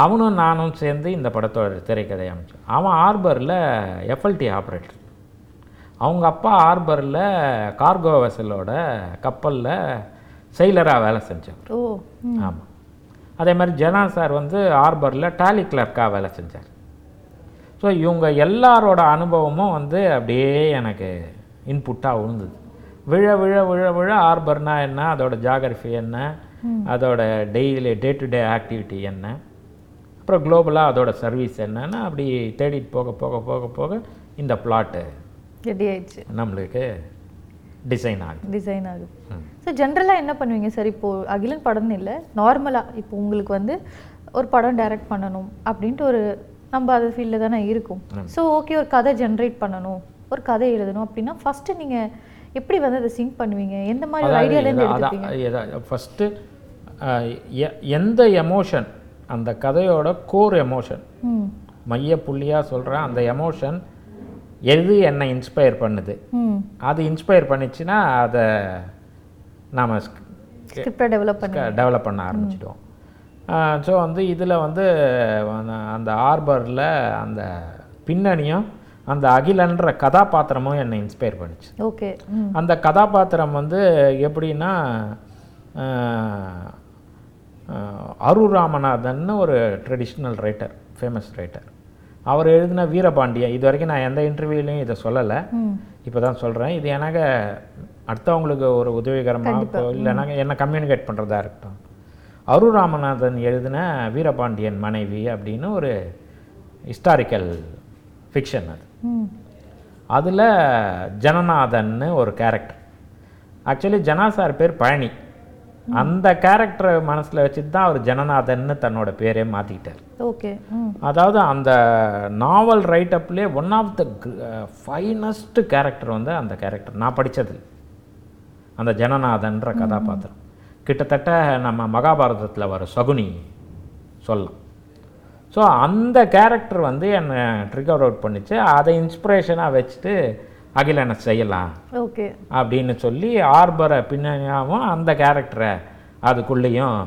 அவனும் நானும் சேர்ந்து இந்த படத்தோட திரைக்கதை அமைச்சோம் அவன் ஆர்பரில் எஃப்எல்டி ஆப்ரேட்டர் அவங்க அப்பா ஆர்பரில் கார்கோ வெசலோட கப்பலில் செயலராக வேலை செஞ்சான் ஓ ஆமாம் அதே மாதிரி ஜனா சார் வந்து ஆர்பரில் டாலி கிளர்க்காக வேலை செஞ்சார். ஸோ இவங்க எல்லாரோட அனுபவமும் வந்து அப்படியே எனக்கு இன்புட்டாக விழுந்தது விழ விழ விழ விழ ஆர்பர்னா என்ன? அதோட ஜாகிரஃபி என்ன? அதோட daily day to day activity என்ன? அப்புறம் குளோபலாக அதோட சர்வீஸ் என்னன்னு அப்படி தேடிட்டு போக போக போக போக இந்த பிளாட்டு ரெடி ஆயிடுச்சு நம்மளுக்கு டிசைன் ஆகுது. டிசைன் ஆகுது. ஸோ ஜென்ரலாக என்ன பண்ணுவீங்க? சார் இப்போ அகிலன் படம்னு இல்லை நார்மலாக இப்போ உங்களுக்கு வந்து ஒரு படம் டைரக்ட் பண்ணணும் அப்படின்ட்டு ஒரு நம்ம அது ஃபீல்டில் தானே இருக்கும். ஸோ ஓகே ஒரு கதை ஜென்ரேட் பண்ணணும் ஒரு கதை எழுதணும் அப்படின்னா ஃபஸ்ட்டு நீங்கள் எப்படி வந்து அதை சிங்க் பண்ணுவீங்க? எந்த மாதிரி ஒரு ஐடியாலேருந்து எடுத்துப்பீங்க? ஃபஸ்ட்டு எந்த எமோஷன் அந்த கதையோட கோர் எமோஷன் மைய புள்ளியாக சொல்கிறேன் அந்த எமோஷன் எது என்னை இன்ஸ்பயர் பண்ணுது? அது இன்ஸ்பயர் பண்ணிச்சுன்னா அதை நாம் டெவலப் பண்ணி டெவலப் பண்ண ஆரம்பிச்சிடுவோம். ஸோ வந்து இதில் வந்து அந்த- அந்த ஆர்பரில் அந்த பின்னணியும் அந்த அகிலன்ற கதாபாத்திரமும் என்னை இன்ஸ்பயர் பண்ணுச்சு. ஓகே அந்த கதாபாத்திரம் வந்து எப்படின்னா அரூர் ராமநாதன் ஒரு ட்ரெடிஷ்னல் ரைட்டர் ஃபேமஸ் ரைட்டர் அவர் எழுதின வீரபாண்டியன் இது வரைக்கும் நான் எந்த இன்டர்வியூலையும் இதை சொல்லலை. இப்போ தான் சொல்கிறேன் இது எனக்கு அடுத்தவங்களுக்கு ஒரு உதவிகரமாக இல்லைனா என்ன கம்யூனிகேட் பண்ணுறதா இருக்கட்டும். அரூர் ராமநாதன் எழுதின வீரபாண்டியன் மனைவி அப்படின்னு ஒரு ஹிஸ்டாரிக்கல் ஃபிக்ஷன் அது. அதில் ஜனநாதன்னு ஒரு கேரக்டர் ஆக்சுவலி ஜனா சார் பேர் பழனி. அந்த கேரக்டரை மனசில் வச்சுட்டு தான் அவர் ஜனநாதன்னு தன்னோட பேரே மாற்றிக்கிட்டார் ஓகே. அதாவது அந்த novel ரைட்டப்லேயே one of the finest character வந்து அந்த கேரக்டர் நான் படித்தது அந்த ஜனநாதன்ற கதாபாத்திரம். கிட்டத்தட்ட நம்ம மகாபாரதத்தில் வர சகுனி சொல்லலாம். ஸோ அந்த கேரக்டர் வந்து என்னை ட்ரிகர் அவுட் பண்ணிச்சு. அதை இன்ஸ்பிரேஷனாக வச்சுட்டு அகிலனை செய்யலாம் ஓகே. அப்படின்னு சொல்லி ஆர்பரை பின்னணியாகவும் அந்த கேரக்டரை அதுக்குள்ளேயும்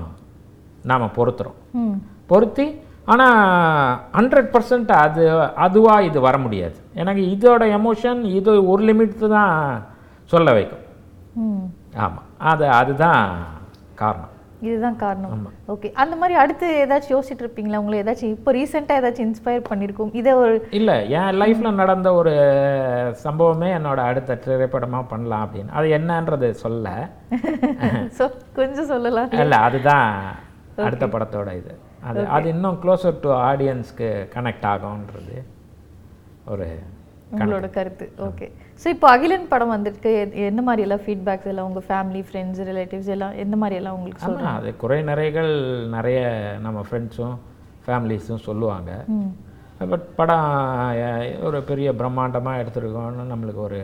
நாம் பொருத்துறோம். ம். பொருத்தி ஆனால் ஹண்ட்ரட் பர்சன்ட் அது அதுவாக இது வர முடியாது. எனக்கு இதோட எமோஷன் இது ஒரு லிமிட் தான் சொல்ல வைக்கும். ஆமாம் அது அதுதான் காரணம். இதுதான் காரணம். ஓகே அந்த மாதிரி அடுத்து ஏதாச்சும் யோசிச்சுட்டு இருப்பீங்களா? உங்களை ஏதாச்சும் இப்போ ரீசெண்டாக ஏதாச்சும் இன்ஸ்பயர் பண்ணியிருக்கும் இதை ஒரு இல்லை என் லைஃப்பில் நடந்த ஒரு சம்பவமே என்னோட அடுத்த திரைப்படமாக பண்ணலாம் அப்படின்னு. அது என்னன்றது சொல்ல. சொ கொஞ்சம் சொல்லலாம். இல்லை அதுதான் அடுத்த படத்தோட இது. அது அது இன்னும் க்ளோசர் டு ஆடியன்ஸ்க்கு கனெக்ட் ஆகும்ன்றது ஒரு உங்களோட கருத்து. ஓகே ஸோ இப்போ அகிலன் படம் வந்திருக்கு. எ- என்ன மாதிரி எல்லாம் ஃபீட்பேக்ஸ் எல்லாம் உங்கள் ஃபேமிலி ஃப்ரெண்ட்ஸ் ரிலேட்டிவ்ஸ் எல்லாம் எந்த மாதிரி எல்லாம் உங்களுக்கு சொல் ஆமாம் அது குறை நிறைகள் நிறைய நம்ம ஃப்ரெண்ட்ஸும் ஃபேமிலிஸும் சொல்லுவாங்க. பட் படம் ஒரு பெரிய பிரம்மாண்டமாக எடுத்துருக்கோம்னு நம்மளுக்கு ஒரு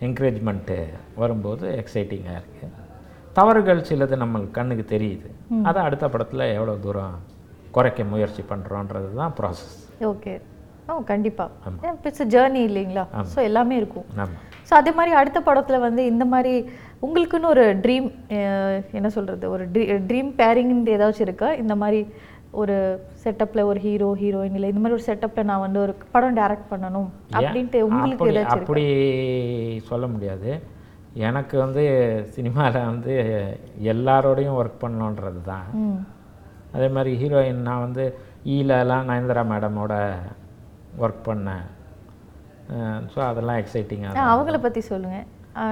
என்கரேஜ்மெண்ட்டு வரும்போது எக்ஸைட்டிங்காக இருக்குது தவறுகள் சிலது நம்மளுக்கு கண்ணுக்கு தெரியுது. அதை அடுத்த படத்தில் எவ்வளோ தூரம் குறைக்க முயற்சி பண்ணுறோன்றது தான் ப்ராசஸ் ஓகே ஓ கண்டிப்பாக இட்ஸ் ஜேர்னி இல்லைங்களா? ஸோ எல்லாமே இருக்கும். ஸோ அதே மாதிரி அடுத்த படத்தில் வந்து இந்த மாதிரி உங்களுக்குன்னு ஒரு ட்ரீம் என்ன சொல்கிறது ஒரு ட்ரீம் பேரிங் ஏதாச்சும் இருக்கா? இந்த மாதிரி ஒரு செட்டப்பில் ஒரு ஹீரோ ஹீரோயின் இல்லை இந்த மாதிரி ஒரு செட்டப்பில் நான் வந்து ஒரு படம் டைரக்ட் பண்ணணும் அப்படின்ட்டு உங்களுக்கு ஏதாச்சும் அப்படி சொல்ல முடியாது. எனக்கு வந்து சினிமாவில் வந்து எல்லாரோடையும் ஒர்க் பண்ணணுன்றது தான் அதே மாதிரி ஹீரோயின் நான் வந்து ஈலலாம் நயன்தாரா மேடமோட ஒர்க் பண்ணேன் ஸோ அதெல்லாம் எக்ஸைட்டிங்காக அவங்கள பற்றி சொல்லுங்கள்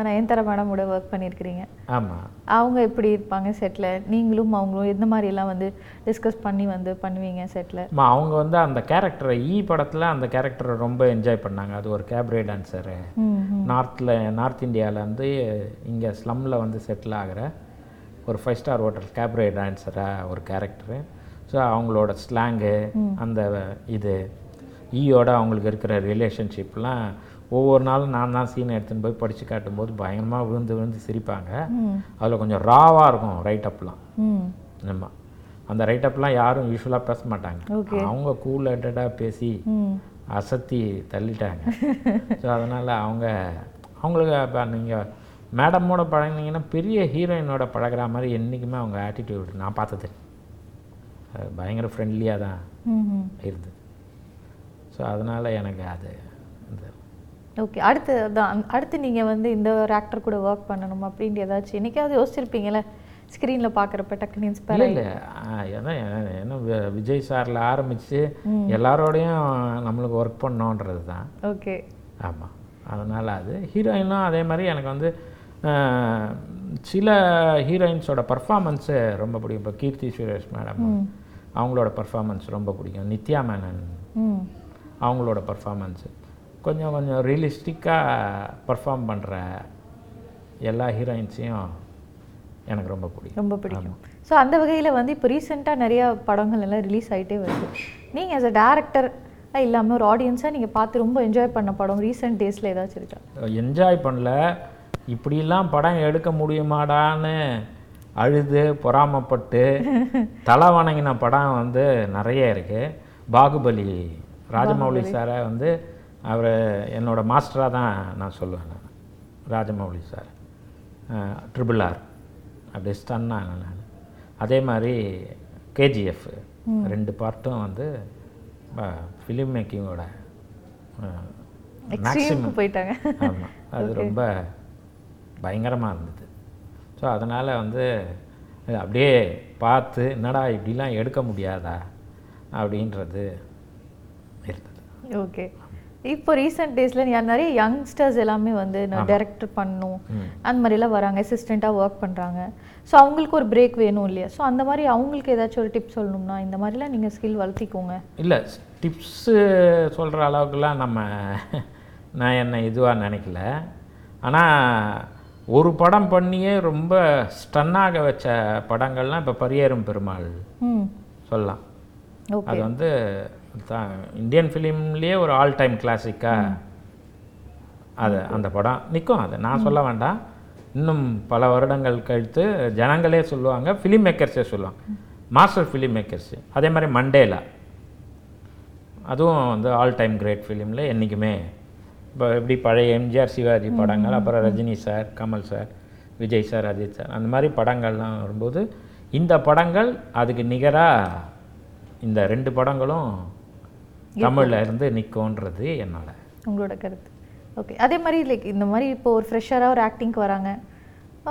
நயன்தாரா மேடம் கூட ஒர்க் பண்ணியிருக்கிறீங்க. ஆமாம் அவங்க எப்படி இருப்பாங்க செட்டில் நீங்களும் அவங்களும் எந்த மாதிரி எல்லாம் வந்து டிஸ்கஸ் பண்ணி வந்து பண்ணுவீங்க செட்டில் அவங்க வந்து அந்த கேரக்டரை ஈ படத்தில் அந்த கேரக்டரை ரொம்ப என்ஜாய் பண்ணாங்க. அது ஒரு கேப்ரே டான்ஸரு நார்த்தில் நார்த் இந்தியாவில் வந்து இங்கே ஸ்லம்மில் வந்து செட்டில் ஆகிற ஒரு ஃபைவ் ஸ்டார் ஹோட்டல் கேப்ரே டான்ஸராக ஒரு கேரக்டரு ஸோ அவங்களோட ஸ்லாங்கு அந்த இது ஈயோட அவங்களுக்கு இருக்கிற ரிலேஷன்ஷிப்லாம் ஒவ்வொரு நாளும் நான் தான் சீனை எடுத்துன்னு போய் படித்து காட்டும்போது பயங்கரமாக விழுந்து விழுந்து சிரிப்பாங்க. அதில் கொஞ்சம் ராவாக இருக்கும் ரைட் அப்லாம் ம். ஆமா. அந்த ரைட் அப்லாம் யாரும் யூஸ்வலாக பேச மாட்டாங்க. அவங்க கூல் ஹெட்டடாக பேசி அசத்தி தள்ளிட்டாங்க. ஸோ அதனால் அவங்க அவங்களுக்கு இப்போ நீங்கள் மேடமோட பழகினீங்கன்னா பெரிய ஹீரோயினோட பழகுற மாதிரி என்றைக்குமே அவங்க ஆட்டிடியூட் நான் பார்த்தது பயங்கர ஃப்ரெண்ட்லியாக தான் இருந்தது. ஸோ அதனால் எனக்கு அது இந்த ஓகே அடுத்து அதான் அடுத்து நீங்கள் வந்து இந்த ஒரு ஆக்டர் கூட ஒர்க் பண்ணணும் அப்படின்ட்டு ஏதாச்சும் என்னைக்காவது யோசிச்சிருப்பீங்கல்ல? ஸ்க்ரீனில் பார்க்குறப்ப டக்குன்னு இன்ஸ்பயர் இல்லை இல்லை. ஏன்னா ஏன்னா விஜய் சாரில் ஆரம்பித்து எல்லாரோடையும் நம்மளுக்கு ஒர்க் பண்ணோன்றது தான். ஓகே ஆமாம் அதனால் அது. ஹீரோயினும் அதே மாதிரி எனக்கு வந்து சில ஹீரோயின்ஸோட பர்ஃபாமன்ஸு ரொம்ப பிடிக்கும். இப்போ கீர்த்தி சுரேஷ் மேடம் அவங்களோட பர்ஃபாமன்ஸ் ரொம்ப பிடிக்கும். நித்யா மேனன். அவங்களோட பர்ஃபாமன்ஸு கொஞ்சம் கொஞ்சம் ரியலிஸ்டிக்காக பர்ஃபார்ம் பண்ணுற எல்லா ஹீரோயின்ஸையும் எனக்கு ரொம்ப பிடிக்கும். ரொம்ப பிடிக்கும். ஸோ அந்த வகையில் வந்து இப்போ ரீசெண்டாக நிறைய படங்கள் எல்லாம் ரிலீஸ் ஆகிட்டே வருது. நீங்கள் as a டேரக்டர் இல்லாமல் ஒரு ஆடியன்ஸாக நீங்கள் பார்த்து ரொம்ப என்ஜாய் பண்ண படம் ரீசெண்ட் டேஸில் ஏதாச்சும் இருக்கா? என்ஜாய் பண்ணல. இப்படிலாம் படம் எடுக்க முடியுமாடான்னு அழுது பொறாமப்பட்டு தலை வணங்கின படம் வந்து நிறைய இருக்குது பாகுபலி ராஜமௌலி சாரை வந்து அவர் என்னோட மாஸ்டராக தான் நான் சொல்லுவேன் நான். ராஜமௌலி சார். ட்ரிபிள் ஆர் அப்படியே ஸ்டன்னாங்க நான். அதே மாதிரி கேஜிஎஃப் ரெண்டு பார்ட்டும் வந்து ஃபிலிம் மேக்கிங்கோட எக்ஸ்ட்ரீமுக்கு போயிட்டாங்க. ஆமாம் அது ரொம்ப பயங்கரமாக இருந்தது. ஸோ அதனால் வந்து அப்படியே பார்த்து என்னடா இப்படிலாம் எடுக்க முடியாதா? அப்படின்றது ஓகே இப்போ ரீசெண்ட் டேஸில் நிறைய யங்ஸ்டர்ஸ் எல்லாமே வந்து நான் டைரக்டர் பண்ணணும் அந்த மாதிரிலாம் வராங்க அசிஸ்டண்ட்டாக ஒர்க் பண்ணுறாங்க ஸோ அவங்களுக்கு ஒரு பிரேக் வேணும் இல்லையா? ஸோ அந்த மாதிரி அவங்களுக்கு ஏதாச்சும் ஒரு டிப் சொல்லணும்னா இந்த மாதிரிலாம் நீங்கள் ஸ்கில் வளர்த்திக்கோங்க. இல்லை டிப்ஸு சொல்கிற அளவுக்குலாம் நம்ம நான் என்ன இதுவாக நினைக்கல. ஆனால் ஒரு படம் பண்ணியே ரொம்ப ஸ்டன்னாக வச்ச படங்கள்லாம் இப்போ பரியேறும் பெருமாள் ம். சொல்லலாம். ஓகே அது வந்து தான் இந்தியன் ஃபிலிம்லேயே ஒரு ஆல் டைம் கிளாசிக்காக அது அந்த படம். நிற்கும் அது. நான் சொல்ல வேண்டாம். இன்னும் பல வருடங்கள் கழித்து ஜனங்களே சொல்லுவாங்க ஃபிலிம் மேக்கர்ஸே சொல்லுவாங்க. மாஸ்டர் ஃபிலிம் மேக்கர்ஸு அதே மாதிரி மண்டேலா அதுவும் வந்து ஆல் டைம் கிரேட் ஃபிலிமில் என்றைக்குமே இப்போ எப்படி பழைய எம்ஜிஆர் சிவாஜி படங்கள் அப்புறம் Rajini sir Kamal sir Vijay sir Ajith sir அந்த மாதிரி படங்கள்லாம் வரும்போது இந்த படங்கள் அதுக்கு நிகராக இந்த ரெண்டு படங்களும் தமிழில் இருந்து நிற்கும்ன்றது என்னோட உங்களோட கருத்து. ஓகே அதே மாதிரி லைக் இந்த மாதிரி இப்போ ஒரு ஃப்ரெஷராக ஒரு ஆக்டிங்க்கு வராங்க.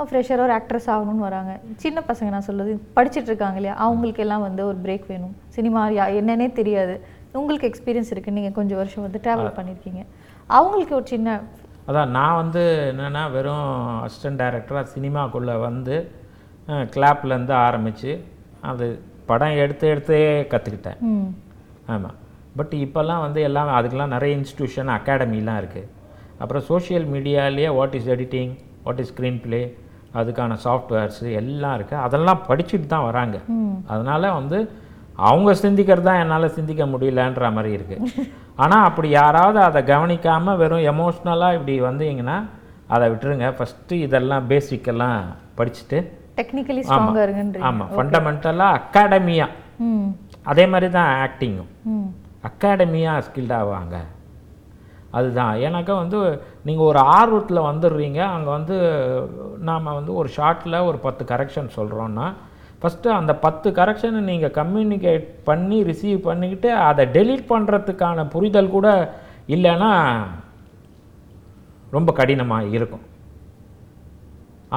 ஃப்ரெஷராக ஒரு ஆக்ட்ரஸ் ஆகணும்னு வராங்க. சின்ன பசங்க நான் சொல்றது படிச்சிட்டு இருக்காங்க இல்லையா? அவங்களுக்கு எல்லாம் வந்து ஒரு பிரேக் வேணும். சினிமா என்னன்னே தெரியாது. உங்களுக்கு எக்ஸ்பீரியன்ஸ் இருக்குது நீங்கள் கொஞ்சம் வருஷம் வந்து ட்ராவல் பண்ணியிருக்கீங்க அவங்களுக்கு ஒரு சின்ன அதான் நான் வந்து என்னென்னா வெறும் அசிஸ்டன்ட் டைரக்டராக சினிமாக்குள்ளே வந்து கிளாப்லேருந்து ஆரம்பித்து அது படம் எடுத்து எடுத்தே கற்றுக்கிட்டேன் ஆமாம் பட் இப்போல்லாம் வந்து எல்லாம் அதுக்கெல்லாம் நிறைய இன்ஸ்டியூஷன் அகாடமிலாம் இருக்குது அப்புறம் social மீடியாலேயே what is editing what is screen play அதுக்கான சாஃப்ட்வேர்ஸு எல்லாம் இருக்குது அதெல்லாம் படிச்சுட்டு தான் வராங்க. அதனால் வந்து அவங்க சிந்திக்கிறது தான் என்னால் சிந்திக்க முடியலன்ற மாதிரி இருக்குது ஆனால் அப்படி யாராவது அதை கவனிக்காமல் வெறும் எமோஷ்னலாக இப்படி வந்தீங்கன்னா அதை விட்டுருங்க. ஃபஸ்ட்டு இதெல்லாம் பேசிக்கெல்லாம் படிச்சுட்டு. டெக்னிக்கலி இருங்கன்றீங்க ஆமாம் ஃபண்டமெண்டலாக அகாடமியாக அதே மாதிரி தான் ஆக்டிங்கும் அகாடமியாக ஸ்கில்ட் ஆவாங்க. அதுதான். எனக்கு வந்து நீங்கள் ஒரு ஆர்வத்தில் வந்துடுறீங்க. அங்கே வந்து நாம் வந்து ஒரு ஷார்ட்டில் ஒரு பத்து கரெக்ஷன் சொல்கிறோன்னா ஃபஸ்ட்டு அந்த பத்து கரெக்ஷனை நீங்கள் கம்யூனிகேட் பண்ணி ரிசீவ் பண்ணிக்கிட்டு அதை டெலீட் பண்ணுறதுக்கான புரிதல் கூட இல்லைன்னா ரொம்ப கடினமாக இருக்கும்.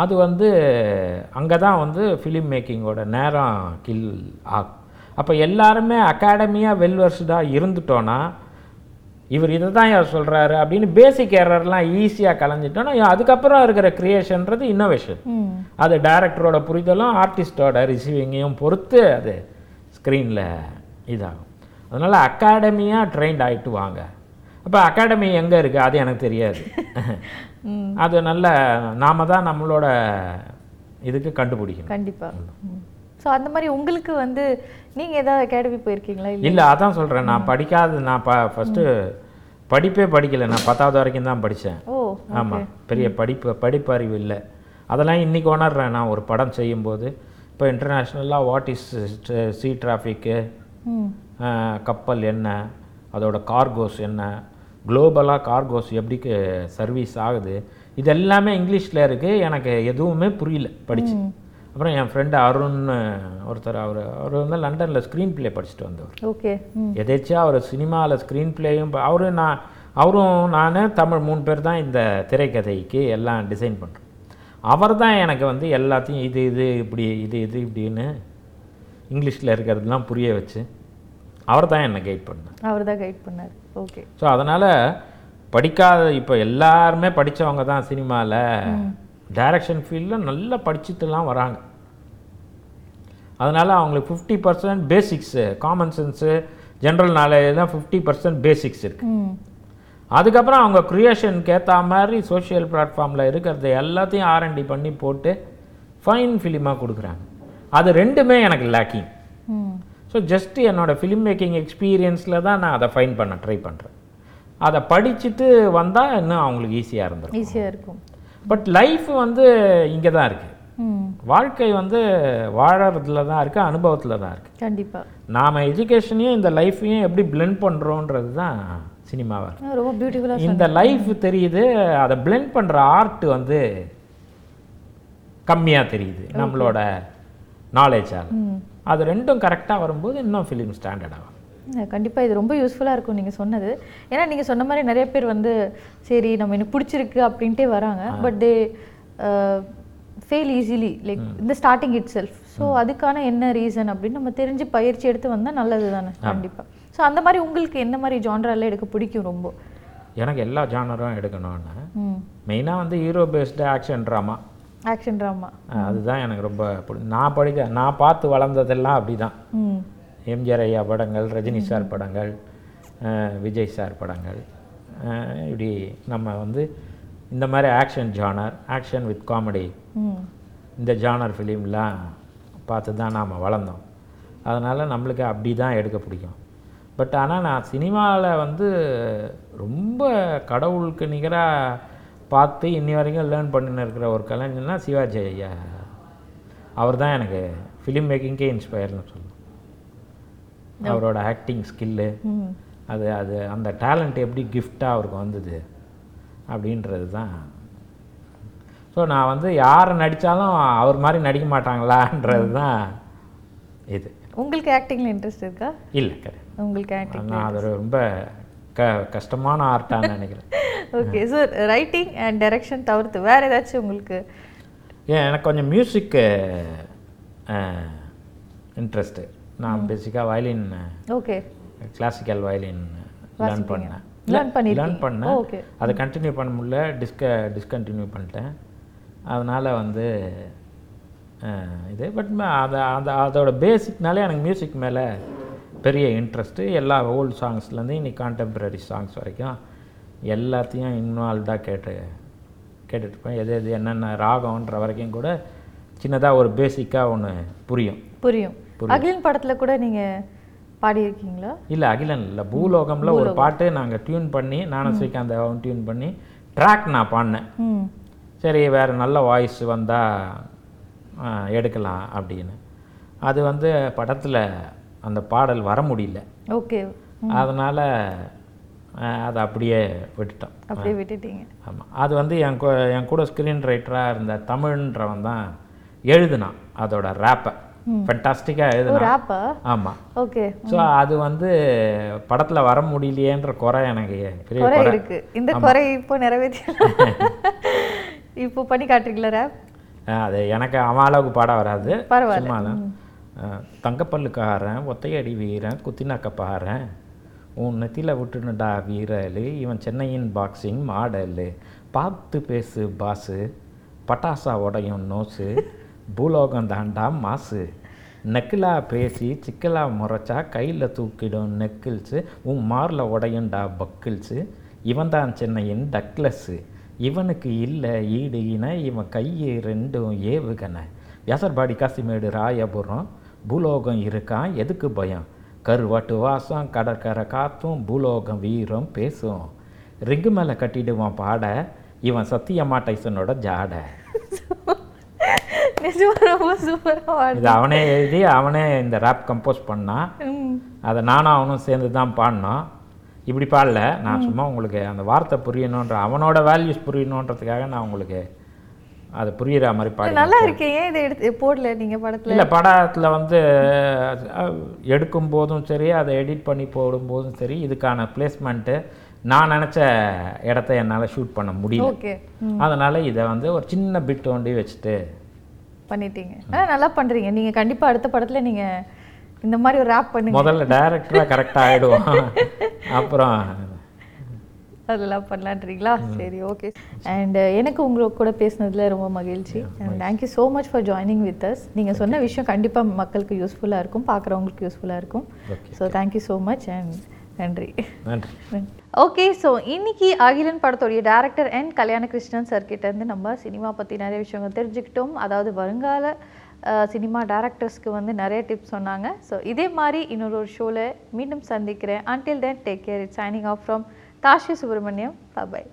அது வந்து அங்கே தான் வந்து ஃபிலிம் மேக்கிங்கோட நேரம் கில் ஆகும். அப்போ எல்லாருமே அகாடமியாக வெல்வர்ஸ்டாக இருந்துட்டோன்னா இவர் இதை தான் யார் சொல்கிறாரு அப்படின்னு பேசிக் எரர்லாம் ஈஸியாக கலைஞ்சிட்டோன்னா அதுக்கப்புறம் இருக்கிற கிரியேஷன்றது இன்னோவேஷன் அது டைரக்டரோட புரிதலும் ஆர்டிஸ்டோட ரிசீவிங்கையும் பொறுத்து அது ஸ்க்ரீனில் இதாகும். அதனால் அகாடமியாக ட்ரெயின்ட் ஆகிட்டு வாங்க. அப்போ அகாடமி எங்கே இருக்குது அது எனக்கு தெரியாது. அது நல்ல நாம தான் நம்மளோட இதுக்கு கண்டுபிடிக்கணும். கண்டிப்பா. ஸோ அந்த மாதிரி உங்களுக்கு வந்து நீங்க ஏதாவது அகாடமி போயிருக்கீங்களா? இல்லை அதான் சொல்கிறேன் நான் படிக்காத நான் ப ஃபஸ்ட்டு படிப்பே படிக்கலை. நான் பத்தாவது வரைக்கும் தான் படித்தேன் ஓ ஆமாம் பெரிய படிப்பு படிப்பறிவு இல்லை. அதெல்லாம் இன்றைக்கி உணர்றேன். நான் ஒரு படம் செய்யும்போது. இப்போ இன்டர்நேஷ்னலாக வாட் இஸ் சீ டிராஃபிக்கு கப்பல் என்ன? அதோட கார்கோஸ் என்ன? குளோபலாக கார்கோஸ் எப்படி சர்வீஸ் ஆகுது? இது எல்லாமே இங்கிலீஷில் இருக்குது எனக்கு எதுவுமே புரியல படித்து அப்புறம் என் ஃப்ரெண்டு அருண் ஒருத்தர் அவர் அவர் வந்து லண்டனில் ஸ்க்ரீன் ப்ளே படிச்சுட்டு வந்தவர். ஓகே ம். எதேச்சியா அவர் சினிமாவில் ஸ்க்ரீன் பிளேயும் அவரு நான் அவரும் நான் தமிழ் மூணு பேர் தான் இந்த திரைக்கதைக்கு எல்லாம் டிசைன் பண்ணுறோம் அவர் தான் எனக்கு வந்து எல்லாத்தையும் இது இது இப்படி இது இது இப்படின்னு இங்கிலீஷில் இருக்கிறதெல்லாம் புரிய வச்சு அவர் தான் என்னை கைட் பண்ணார். அவர் தான் கைட் பண்ணார். ஓகே. ஸோ அதனால் படிக்காத இப்போ எல்லாருமே படித்தவங்க தான் சினிமாவில் டைரக்ஷன் ஃபீல்டில் நல்லா படிச்சுட்டுலாம் வராங்க. அதனால் அவங்களுக்கு fifty percent basics common sense general knowledge தான் ஃபிஃப்டி பர்சன்ட் பேசிக்ஸ் இருக்குது அதுக்கப்புறம் அவங்க க்ரியேஷனுக்கு ஏற்ற மாதிரி சோஷியல் பிளாட்ஃபார்மில் இருக்கிறத எல்லாத்தையும் ஆர்என்டி பண்ணி போட்டு ஃபைன் ஃபிலிமாக கொடுக்குறாங்க. அது ரெண்டுமே எனக்கு லேக்கிங் ஸோ ஜஸ்ட் என்னோடய ஃபிலிம் மேக்கிங் எக்ஸ்பீரியன்ஸில் தான் நான் அதை ஃபைன் பண்ண ட்ரை பண்ணுறேன் அதை படிச்சுட்டு வந்தால் இன்னும் அவங்களுக்கு ஈஸியாக இருந்துடும் ஈஸியா இருக்கும். பட் லைஃப் வந்து இங்கே தான் இருக்குது வாழ்க்கை வந்து வாழறதுல தான் இருக்குது அனுபவத்தில் தான் இருக்குது கண்டிப்பா. நாம் எஜுகேஷனையும் இந்த லைஃப்பையும் எப்படி blend பண்ணுறோன்றது தான் சினிமாவாக ரொம்ப பியூட்டிஃபுல்லா இந்த லைஃப் தெரியுது அதை blend பண்ணுற ஆர்ட் வந்து கம்மியாக தெரியுது நம்மளோட நாலேஜால் அது ரெண்டும் கரெக்டாக வரும்போது இன்னும் ஃபிலிம் ஸ்டாண்டர்ட் ஆகும் கண்டிப்பா. இது ரொம்ப யூஸ்ஃபுல்லா இருக்கும் நீங்க சொன்னது. ஏன்னா நீங்க சொன்ன மாதிரி நிறைய பேர் வந்து சரி நம்ம எனக்கு பிடிச்சிருக்கு அப்படின்ட்டே வராங்க. But they fail easily like இந்த ஸ்டார்டிங் இட் செல்ஃப் ஸோ அதுக்கான என்ன ரீசன் அப்படின்னு நம்ம தெரிஞ்சு பயிற்சி எடுத்து வந்தா நல்லது தானே? கண்டிப்பா. ஸோ அந்த மாதிரி உங்களுக்கு எந்த மாதிரி ஜான்ரால எடுக்க பிடிக்கும் ரொம்ப? எனக்கு எல்லா ஜானரும் எடுக்கணும்னு மெயினாக வந்து hero based action drama action drama அதுதான் எனக்கு ரொம்ப நான் படிக்க நான் பார்த்து வளர்ந்ததெல்லாம் அப்படி தான் எம்ஜிஆர் ஐயா படங்கள் ரஜினி சார் படங்கள் விஜய் சார் படங்கள் இப்படி நம்ம வந்து இந்த மாதிரி action genre action with comedy இந்த ஜானர் ஃபிலிம்லாம் பார்த்து தான் நாம் வளர்ந்தோம். அதனால் நம்மளுக்கு அப்படி தான் எடுக்க பிடிக்கும். பட் ஆனால் நான் சினிமாவில் வந்து ரொம்ப கடவுளுக்கு நிகராக பார்த்து இன்னி வரைக்கும் லேர்ன் பண்ணின்னு இருக்கிற ஒரு கலைஞர்னா சிவாஜி ஐயா. அவர் தான் எனக்கு ஃபிலிம் மேக்கிங்கே இன்ஸ்பயர்னு சொல்லணும் அவரோட ஆக்டிங் ஸ்கில்லு அது அது அந்த டேலண்ட் எப்படி கிஃப்டாக அவருக்கு வந்தது. அப்படின்றது தான். ஸோ நான் வந்து யாரை நடித்தாலும் அவர் மாதிரி நடிக்க மாட்டாங்களான்றது தான் இது. உங்களுக்கு ஆக்டிங்ல இன்ட்ரெஸ்ட் இருக்கா? இல்லை கிடையாது. உங்களுக்கு ஆக்டிங் நான் அது ரொம்ப க கஷ்டமான ஆர்ட்டான்னு நினைக்கிறேன். Okay so writing and direction தவிர்த்து வேற ஏதாச்சும் உங்களுக்கு? ஏன் எனக்கு கொஞ்சம் மியூசிக்கு இன்ட்ரெஸ்ட்டு நான் பேசிக்காக violin okay classical violin learn பண்ணேன். Learn பண்ணிருக்கீங்க. லேர்ன் பண்ணேன் Okay. அதை கண்டினியூ பண்ண முடியல. டிஸ்க டிஸ்கண்டினியூ பண்ணிட்டேன். அதனால் வந்து இது. பட் அதை அந்த அதோட பேசிக்னாலே எனக்கு மியூசிக் மேலே பெரிய இன்ட்ரெஸ்ட்டு எல்லா ஓல்டு சாங்ஸ்லேருந்து இன்னைக்கு கான்டெம்பரரி சாங்ஸ் வரைக்கும் எல்லாத்தையும் இன்வால்வ்டாக கேட்டு கேட்டுட்டு இருப்பேன். எது எது என்னென்ன ராகம்ன்ற வரைக்கும் கூட சின்னதாக ஒரு பேசிக்காக ஒன்று புரியும். புரியும். அகிலன் படத்துல கூட நீங்க பாடியிருக்கீங்களா? இல்லை அகிலன் இல்லை பூலோகம்ல ஒரு பாட்டு நாங்கள் டியூன் பண்ணி நானும் ஸ்ரீகாந்த் அவன் டியூன் பண்ணி ட்ராக் நான் பாடினேன். சரி வேறு நல்ல வாய்ஸ் வந்தால் எடுக்கலாம் அப்படின்னு. அது வந்து படத்தில் அந்த பாடல் வர முடியல. ஓகே. அதனால் அதை அப்படியே விட்டுட்டோம். அப்படியே விட்டுட்டீங்க. ஆமாம் அது வந்து என் கூ என் கூட ஸ்க்ரீன் ரைட்டராக இருந்த தமிழ்ன்றவன் தான் எழுதுனான் அதோட ரேப்பை ஃபென்டாஸ்டிக்காக எழுதுனான் ஆமாம் ஓகே ஸோ அது வந்து படத்தில் வர முடியலையேன்ற குறை எனக்கு பெரிய இருக்கு. இந்த குறை இப்போ நிறைவேற்றி இப்போ பண்ணி காட்டுறீங்களா ரேப் அது எனக்கு அவன் அளவுக்கு பாட வராது. பரவாயில்ல. சும்மா தான். தங்கப்பல்லுக்காரன் ஒத்தையடி வீரன் குத்தினாக்க பாரன் உன் நெத்தியில் விட்டுனுடா வீரலு இவன் சென்னையின் பாக்ஸிங் மாடலு பார்த்து பேசு பாஸு பட்டாசா உடையும் நோஸு பூலோகம் தாண்டா மாசு. நெக்கிலா பேசி சிக்கலாக முறைச்சா கையில் தூக்கிடும் நெக்கிள்ஸு உன் மாரில் உடையுண்டா பக்கிள்ஸு இவன் தான் சென்னையின் டக்லஸ்ஸு இவனுக்கு இல்லை ஈடு இணை இவன் கையை ரெண்டும் ஏவுகணை. வியாசர்பாடி காசிமேடு ராயபுரம் பூலோகம் இருக்கான் எதுக்கு பயம்? கருவாட்டு வாசம் கடற்கரை காத்தும் பூலோகம் வீரம் பேசும். ரிங்கு மேலே கட்டிடுவான் பாட இவன் சத்தியம்மா டைசனோட ஜாடை. நிஜமா ரொம்ப சூப்பராக இது அவனே எழுதி அவனே இந்த ரேப் கம்போஸ் பண்ணான் அதை நானும் அவனும் சேர்ந்து தான் பாடினோம். இப்படி பாடல. நான் சும்மா உங்களுக்கு அந்த வார்த்தை புரியணுன்ற அவனோட வேல்யூஸ் புரியணுன்றதுக்காக நான் உங்களுக்கு அது புரியுற மாதிரி பாடி நல்லா இருக்கே. ஏன் இதை எடுத்து போடல நீங்க படத்துல? இல்லை படத்தில் வந்து எடுக்கும் போதும் சரி அதை எடிட் பண்ணி போடும்போதும் சரி இதுக்கான பிளேஸ்மெண்ட்டு நான் நினச்ச இடத்த என்னால் ஷூட் பண்ண முடியல. அதனால் இதை வந்து ஒரு சின்ன பிட் ஒண்டி வச்சுட்டு பண்ணிட்டீங்க. ஆனா நல்லா பண்றீங்க. நீங்க கண்டிப்பா அடுத்த படத்துல நீங்க இந்த மாதிரி ஒரு ரேப் பண்ணுங்க. முதல்ல டைரக்டராக கரெக்டாக ஆகிடுவோம் அப்புறம் அதெல்லாம் பண்ணலான்றீங்களா? சரி ஓகே அண்ட் எனக்கு உங்களுக்கு கூட பேசுனதுல ரொம்ப மகிழ்ச்சி. And thank you so much for joining with us நீங்கள் சொன்ன விஷயம் கண்டிப்பாக மக்களுக்கு யூஸ்ஃபுல்லாக இருக்கும் பார்க்குறவங்களுக்கு யூஸ்ஃபுல்லாக இருக்கும். So thank you so much and நன்றி. நன்றி. ஓகே ஸோ இன்னைக்கு அகிலன் படத்துடைய டேரக்டர் என் கல்யாண கிருஷ்ணன் சார் கிட்ட இருந்து நம்ம சினிமா பற்றி நிறைய விஷயங்கள் தெரிஞ்சுக்கிட்டோம். அதாவது வருங்கால சினிமா டேரக்டர்ஸ்க்கு வந்து நிறைய டிப்ஸ் சொன்னாங்க. ஸோ இதே மாதிரி இன்னொரு ஒரு ஷோவில் மீண்டும் சந்திக்கிறேன். Until then take care it signing off from Tashi Subramaniam bye